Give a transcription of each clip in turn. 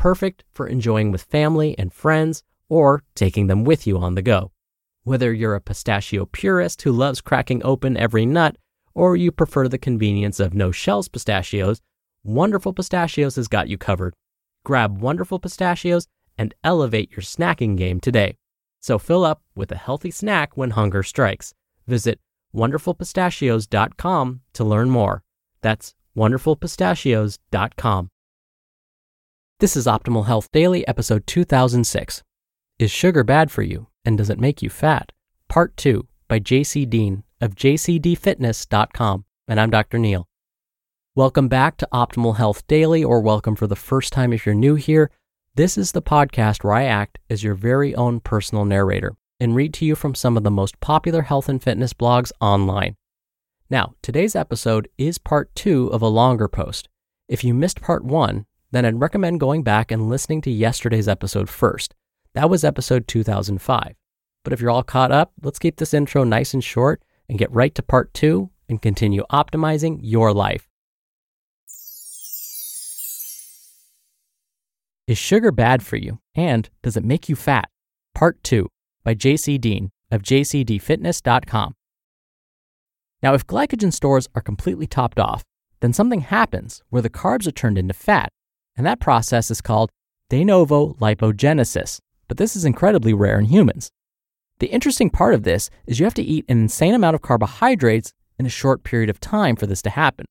perfect for enjoying with family and friends or taking them with you on the go. Whether you're a pistachio purist who loves cracking open every nut, or you prefer the convenience of no shells pistachios, Wonderful Pistachios has got you covered. Grab Wonderful Pistachios and elevate your snacking game today. So fill up with a healthy snack when hunger strikes. Visit wonderfulpistachios.com to learn more. That's wonderfulpistachios.com. This is Optimal Health Daily, episode 2006. Is sugar bad for you, and does it make you fat? Part 2 by JC Deen of jcdfitness.com. And I'm Dr. Neal. Welcome back to Optimal Health Daily, or welcome for the first time if you're new here. This is the podcast where I act as your very own personal narrator and read to you from some of the most popular health and fitness blogs online. Now, today's episode is part two of a longer post. If you missed part one, then I'd recommend going back and listening to yesterday's episode first. That was episode 2005. But if you're all caught up, let's keep this intro nice and short and get right to part two and continue optimizing your life. Is sugar bad for you? And does it make you fat? Part 2 by JC Deen of jcdfitness.com. Now, if glycogen stores are completely topped off, then something happens where the carbs are turned into fat and that process is called de novo lipogenesis, but this is incredibly rare in humans. The interesting part of this is you have to eat an insane amount of carbohydrates in a short period of time for this to happen.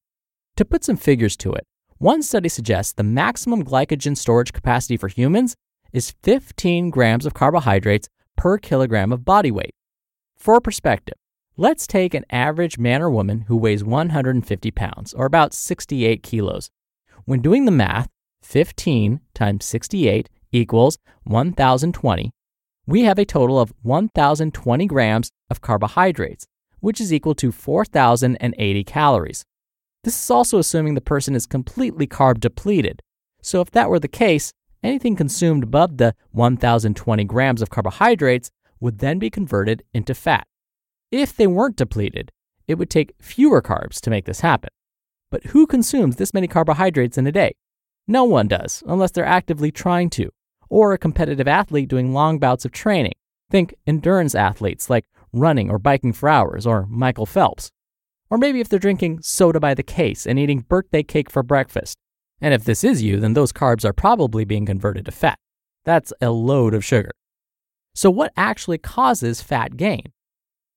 To put some figures to it, one study suggests the maximum glycogen storage capacity for humans is 15 grams of carbohydrates per kilogram of body weight. For perspective, let's take an average man or woman who weighs 150 pounds, or about 68 kilos. When doing the math, 15 times 68 equals 1020, we have a total of 1020 grams of carbohydrates, which is equal to 4080 calories. This is also assuming the person is completely carb depleted. So, if that were the case, anything consumed above the 1020 grams of carbohydrates would then be converted into fat. If they weren't depleted, it would take fewer carbs to make this happen. But who consumes this many carbohydrates in a day? No one does, unless they're actively trying to, or a competitive athlete doing long bouts of training. Think endurance athletes like running or biking for hours, or Michael Phelps. Or maybe if they're drinking soda by the case and eating birthday cake for breakfast. And if this is you, then those carbs are probably being converted to fat. That's a load of sugar. So, what actually causes fat gain?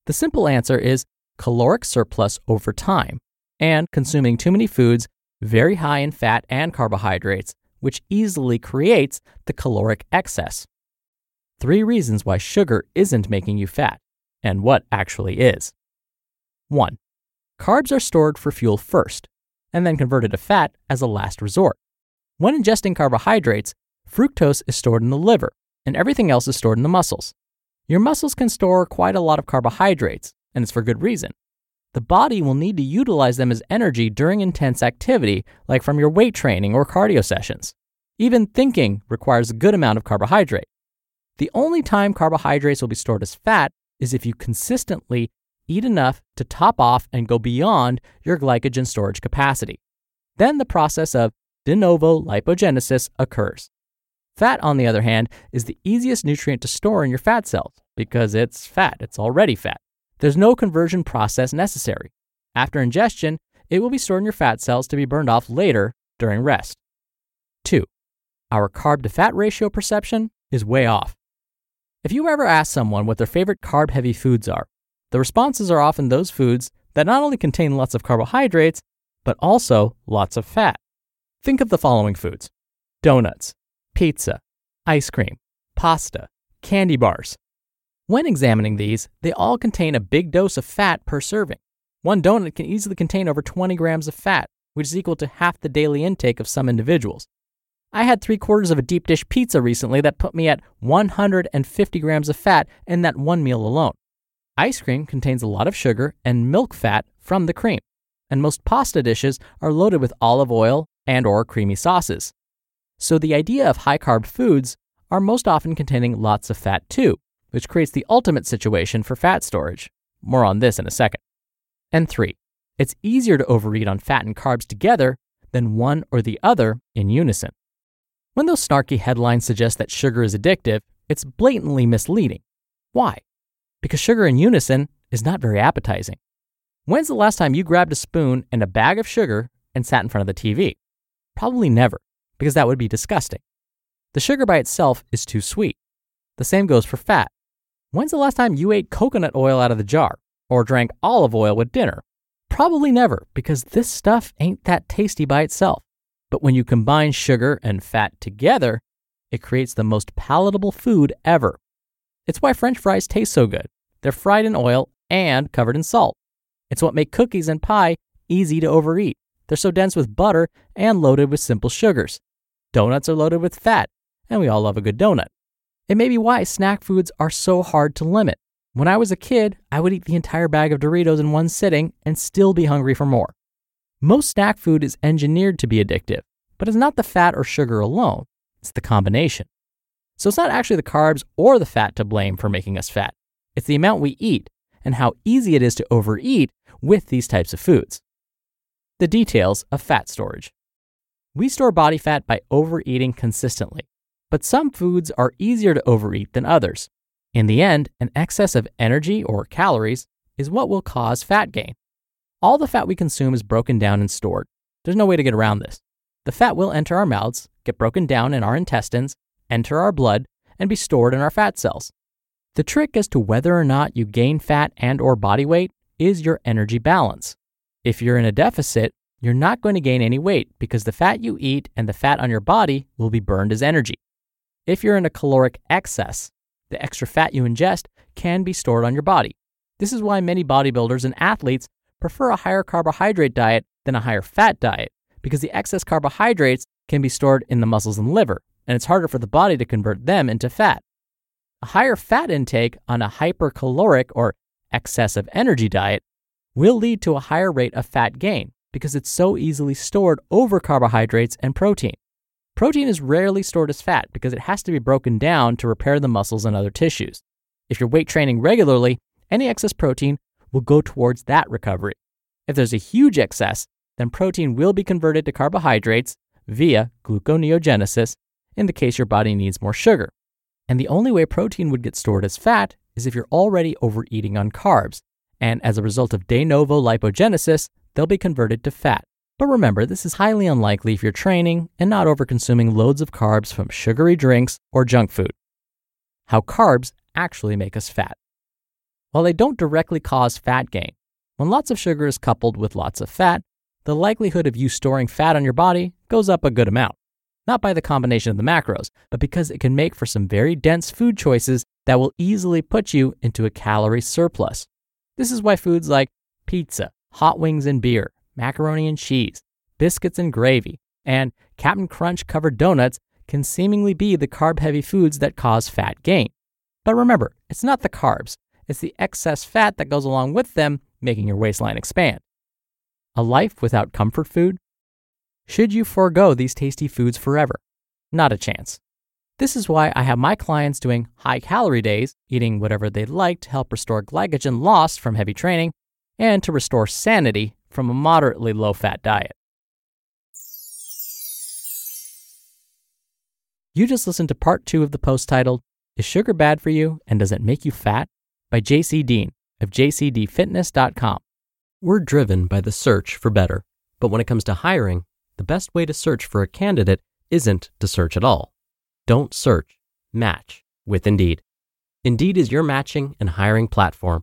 The simple answer is caloric surplus over time and consuming too many foods very high in fat and carbohydrates, which easily creates the caloric excess. Three reasons why sugar isn't making you fat, and what actually is. 1. Carbs are stored for fuel first, and then converted to fat as a last resort. When ingesting carbohydrates, fructose is stored in the liver, and everything else is stored in the muscles. Your muscles can store quite a lot of carbohydrates, and it's for good reason the body will need to utilize them as energy during intense activity, like from your weight training or cardio sessions. Even thinking requires a good amount of carbohydrate. The only time carbohydrates will be stored as fat is if you consistently eat enough to top off and go beyond your glycogen storage capacity. Then the process of de novo lipogenesis occurs. Fat, on the other hand, is the easiest nutrient to store in your fat cells because it's fat, it's already fat. There's no conversion process necessary. After ingestion, it will be stored in your fat cells to be burned off later during rest. 2. Our carb to fat ratio perception is way off. If you ever ask someone what their favorite carb heavy foods are, the responses are often those foods that not only contain lots of carbohydrates, but also lots of fat. Think of the following foods donuts, pizza, ice cream, pasta, candy bars. When examining these, they all contain a big dose of fat per serving. One donut can easily contain over 20 grams of fat, which is equal to half the daily intake of some individuals. I had three quarters of a deep dish pizza recently that put me at 150 grams of fat in that one meal alone. Ice cream contains a lot of sugar and milk fat from the cream, and most pasta dishes are loaded with olive oil and or creamy sauces. So the idea of high carb foods are most often containing lots of fat too, which creates the ultimate situation for fat storage. More on this in a second. And 3. It's easier to overeat on fat and carbs together than one or the other in unison. When those snarky headlines suggest that sugar is addictive, it's blatantly misleading. Why? Because sugar in unison is not very appetizing. When's the last time you grabbed a spoon and a bag of sugar and sat in front of the TV? Probably never, because that would be disgusting. The sugar by itself is too sweet. The same goes for fat. When's the last time you ate coconut oil out of the jar or drank olive oil with dinner? Probably never, because this stuff ain't that tasty by itself. But when you combine sugar and fat together, it creates the most palatable food ever. It's why french fries taste so good. They're fried in oil and covered in salt. It's what makes cookies and pie easy to overeat. They're so dense with butter and loaded with simple sugars. Donuts are loaded with fat, and we all love a good donut. It may be why snack foods are so hard to limit. When I was a kid, I would eat the entire bag of Doritos in one sitting and still be hungry for more. Most snack food is engineered to be addictive, but it's not the fat or sugar alone, it's the combination. So it's not actually the carbs or the fat to blame for making us fat. It's the amount we eat and how easy it is to overeat with these types of foods. The details of fat storage. We store body fat by overeating consistently, but some foods are easier to overeat than others. In the end, an excess of energy or calories is what will cause fat gain. All the fat we consume is broken down and stored. There's no way to get around this. The fat will enter our mouths, get broken down in our intestines, enter our blood, and be stored in our fat cells. The trick as to whether or not you gain fat and or body weight is your energy balance. If you're in a deficit, you're not going to gain any weight because the fat you eat and the fat on your body will be burned as energy. If you're in a caloric excess, the extra fat you ingest can be stored on your body. This is why many bodybuilders and athletes prefer a higher carbohydrate diet than a higher fat diet, because the excess carbohydrates can be stored in the muscles and liver, and it's harder for the body to convert them into fat. A higher fat intake on a hypercaloric or excessive energy diet will lead to a higher rate of fat gain because it's so easily stored over carbohydrates and protein. Protein is rarely stored as fat because it has to be broken down to repair the muscles and other tissues. If you're weight training regularly, any excess protein will go towards that recovery. If there's a huge excess, then protein will be converted to carbohydrates via gluconeogenesis in the case your body needs more sugar. And the only way protein would get stored as fat is if you're already overeating on carbs. And as a result of de novo lipogenesis, they'll be converted to fat. But remember, this is highly unlikely if you're training and not overconsuming loads of carbs from sugary drinks or junk food. How carbs actually make us fat. While they don't directly cause fat gain, when lots of sugar is coupled with lots of fat, the likelihood of you storing fat on your body goes up a good amount. Not by the combination of the macros, but because it can make for some very dense food choices that will easily put you into a calorie surplus. This is why foods like pizza, hot wings and beer, macaroni and cheese, biscuits and gravy, and Captain Crunch covered donuts can seemingly be the carb heavy foods that cause fat gain. But remember, it's not the carbs, it's the excess fat that goes along with them, making your waistline expand. A life without comfort food? Should you forego these tasty foods forever? Not a chance. This is why I have my clients doing high calorie days, eating whatever they like to help restore glycogen lost from heavy training and to restore sanity from a moderately low fat diet. You just listened to part two of the post titled, Is Sugar Bad for You and Does It Make You Fat? by JC Deen of jcdfitness.com. We're driven by the search for better. But when it comes to hiring, the best way to search for a candidate isn't to search at all. Don't search, match with Indeed. Indeed is your matching and hiring platform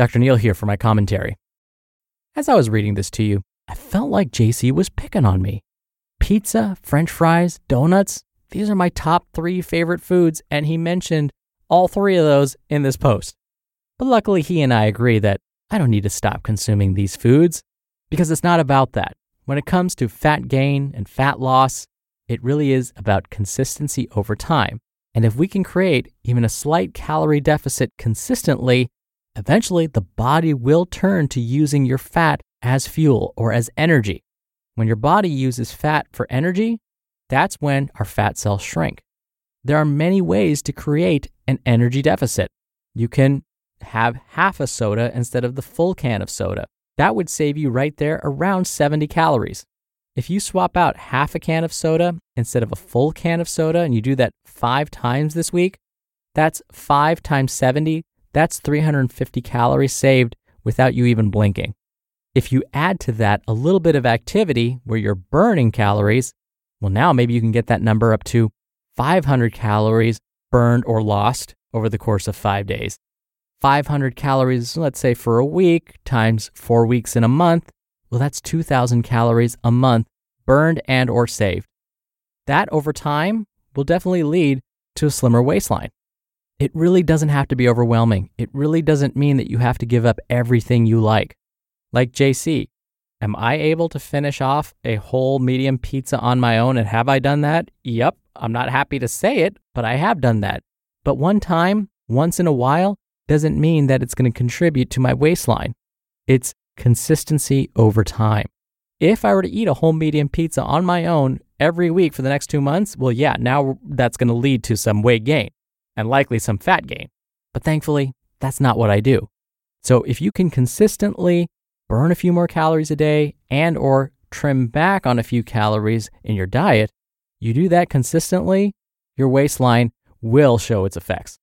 Dr. Neal here for my commentary. As I was reading this to you, I felt like JC was picking on me. Pizza, french fries, donuts, these are my top three favorite foods, and he mentioned all three of those in this post. But luckily, he and I agree that I don't need to stop consuming these foods because it's not about that. When it comes to fat gain and fat loss, it really is about consistency over time. And if we can create even a slight calorie deficit consistently, eventually the body will turn to using your fat as fuel or as energy. When your body uses fat for energy, that's when our fat cells shrink. There are many ways to create an energy deficit. You can have half a soda instead of the full can of soda. That would save you right there around 70 calories. If you swap out half a can of soda instead of a full can of soda and you do that five times this week, that's five times 70. That's 350 calories saved without you even blinking. If you add to that a little bit of activity where you're burning calories, well, now maybe you can get that number up to 500 calories burned or lost over the course of five days. 500 calories, let's say for a week, times four weeks in a month, well, that's 2,000 calories a month burned and or saved. That over time will definitely lead to a slimmer waistline. It really doesn't have to be overwhelming. It really doesn't mean that you have to give up everything you like. Like JC, am I able to finish off a whole medium pizza on my own? And have I done that? Yep. I'm not happy to say it, but I have done that. But one time, once in a while, doesn't mean that it's going to contribute to my waistline. It's consistency over time. If I were to eat a whole medium pizza on my own every week for the next two months, well, yeah, now that's going to lead to some weight gain and likely some fat gain. But thankfully, that's not what I do. So if you can consistently burn a few more calories a day and or trim back on a few calories in your diet, you do that consistently, your waistline will show its effects.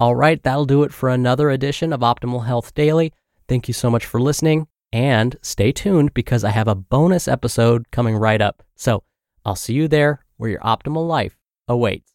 All right, that'll do it for another edition of Optimal Health Daily. Thank you so much for listening and stay tuned because I have a bonus episode coming right up. So I'll see you there where your optimal life awaits.